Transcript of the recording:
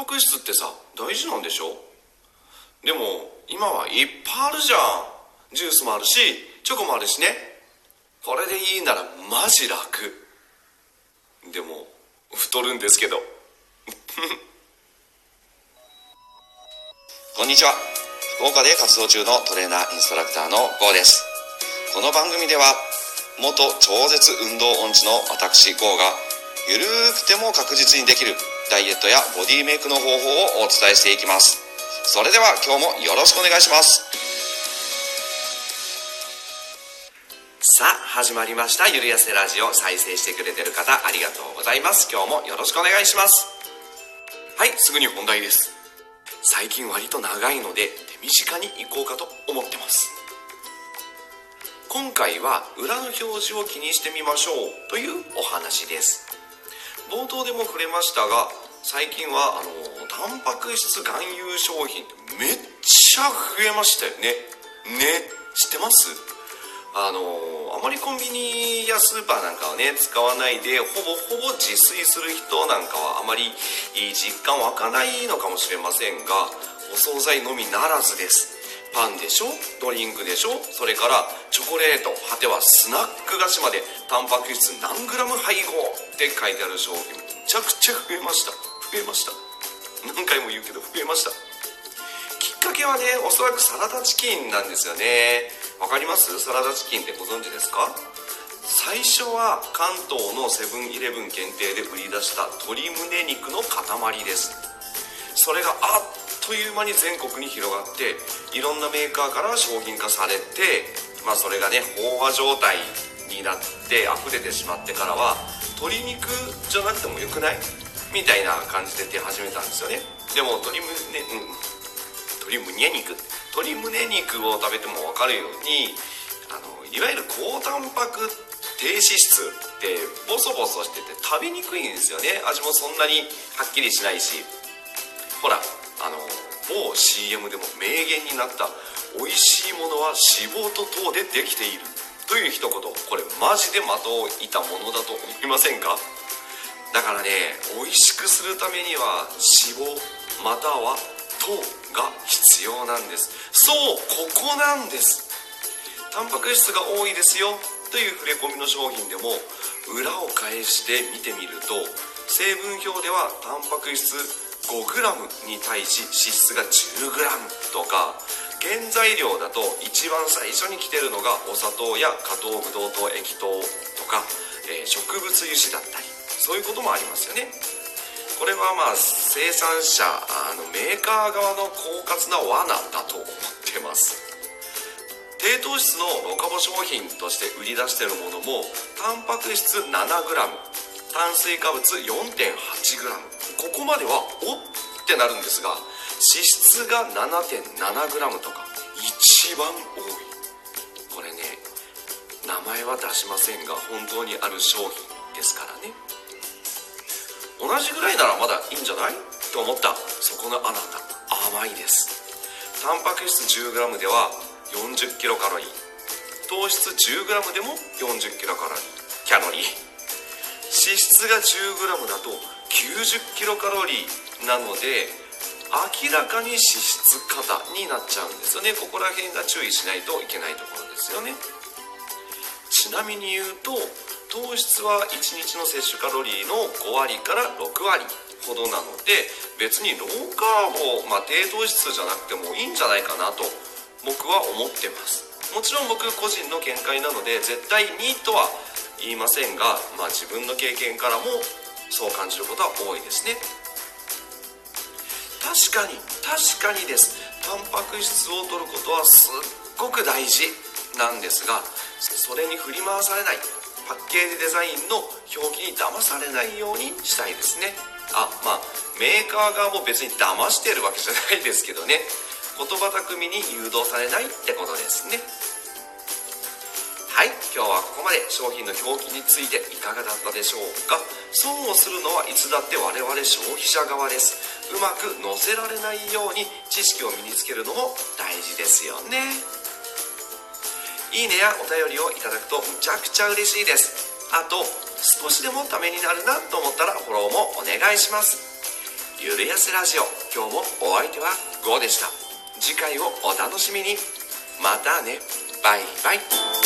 パク質ってさ大事なんでしょ？でも今はいっぱいあるじゃん。ジュースもあるしチョコもあるしね。これでいいならマジ楽。でも太るんですけど。こんにちは。福岡で活動中のトレーナーインストラクターの GO です。この番組では元超絶運動音痴の私 GO がゆるくても確実にできるダイエットやボディメイクの方法をお伝えしていきます。それでは今日もよろしくお願いします。さあ始まりました。ゆるやせラジオ再生してくれてる方ありがとうございます。今日もよろしくお願いします。はいすぐに本題です。最近割と長いので手短に行こうかと思ってます。今回は裏の表示を気にしてみましょうというお話です。冒頭でも触れましたが最近はあのタンパク質含有商品めっちゃ増えましたよね。ね知ってます？あのあまりコンビニやスーパーなんかはね使わないでほぼほぼ自炊する人なんかはあまり実感湧かないのかもしれませんがお惣菜のみならずです。パンでしょ？ドリンクでしょ？それからチョコレート果てはスナック菓子までタンパク質何グラム配合って書いてある商品めちゃくちゃ増えました。増えました。何回も言うけど増えました。きっかけはねおそらくサラダチキンなんですよね。わかります？サラダチキンってご存知ですか？最初は関東のセブンイレブン限定で売り出した鶏胸肉の塊です。それがあっという間に全国に広がっていろんなメーカーから商品化されて、まあ、それがね飽和状態になって溢れてしまってからは鶏肉じゃなくてもよくない？みたいな感じで出始めたんですよね。でも鶏胸、うん、鶏胸肉？鶏胸肉を食べても分かるようにあのいわゆる高タンパク低脂質ってボソボソしてて食べにくいんですよね。味もそんなにはっきりしないし。ほらあの某 CM でも名言になった美味しいものは脂肪と糖でできているという一言。これマジで的を射たものだと思いませんか？だからね美味しくするためには脂肪または糖が必要なんです。そうここなんです。タンパク質が多いですよという触れ込みの商品でも裏を返して見てみると成分表ではタンパク質 5g に対し脂質が 10g とか原材料だと一番最初に来てるのがお砂糖や加糖ブドウ糖液糖とか、えー、植物油脂だったりそういうこともありますよね。これはまあ生産者あのメーカー側の狡猾な罠だと思ってます。低糖質のロカボ商品として売り出してるものもタンパク質 7g 炭水化物 4.8g ここまではおってなるんですが脂質が 7.7g とか一番多い。これね名前は出しませんが本当にある商品ですからね。同じぐらいならまだいいんじゃないと思ったそこのあなた。甘いです。タンパク質 10g では 40kcal 糖質 10g でも 40kcal キャロリー。脂質が 10g だと90キロカロリーなので明らかに脂質過多になっちゃうんですよね。ここら辺が注意しないといけないところですよね。ちなみに言うと糖質は1日の摂取カロリーの5割から6割ほどなので別にローカーボ、まあ、低糖質じゃなくてもいいんじゃないかなと僕は思ってます。もちろん僕個人の見解なので絶対にとは言いませんが、まあ、自分の経験からもそう感じることは多いですね。確かに確かにです。タンパク質を摂ることはすっごく大事なんですがそれに振り回されないパッケージデザインの表記に騙されないようにしたいですね。あまあメーカー側も別に騙してるわけじゃないですけどね。言葉巧みに誘導されないってことですね。はい今日はここまで商品の表記についていかがだったでしょうか？損をするのはいつだって我々消費者側です。うまく載せられないように知識を身につけるのも大事ですよね。いいねやお便りをいただくとむちゃくちゃ嬉しいです。あと少しでもためになるなと思ったらフォローもお願いします。ゆるやせラジオ今日もお相手は GO でした。次回をお楽しみに。またね。バイバイ。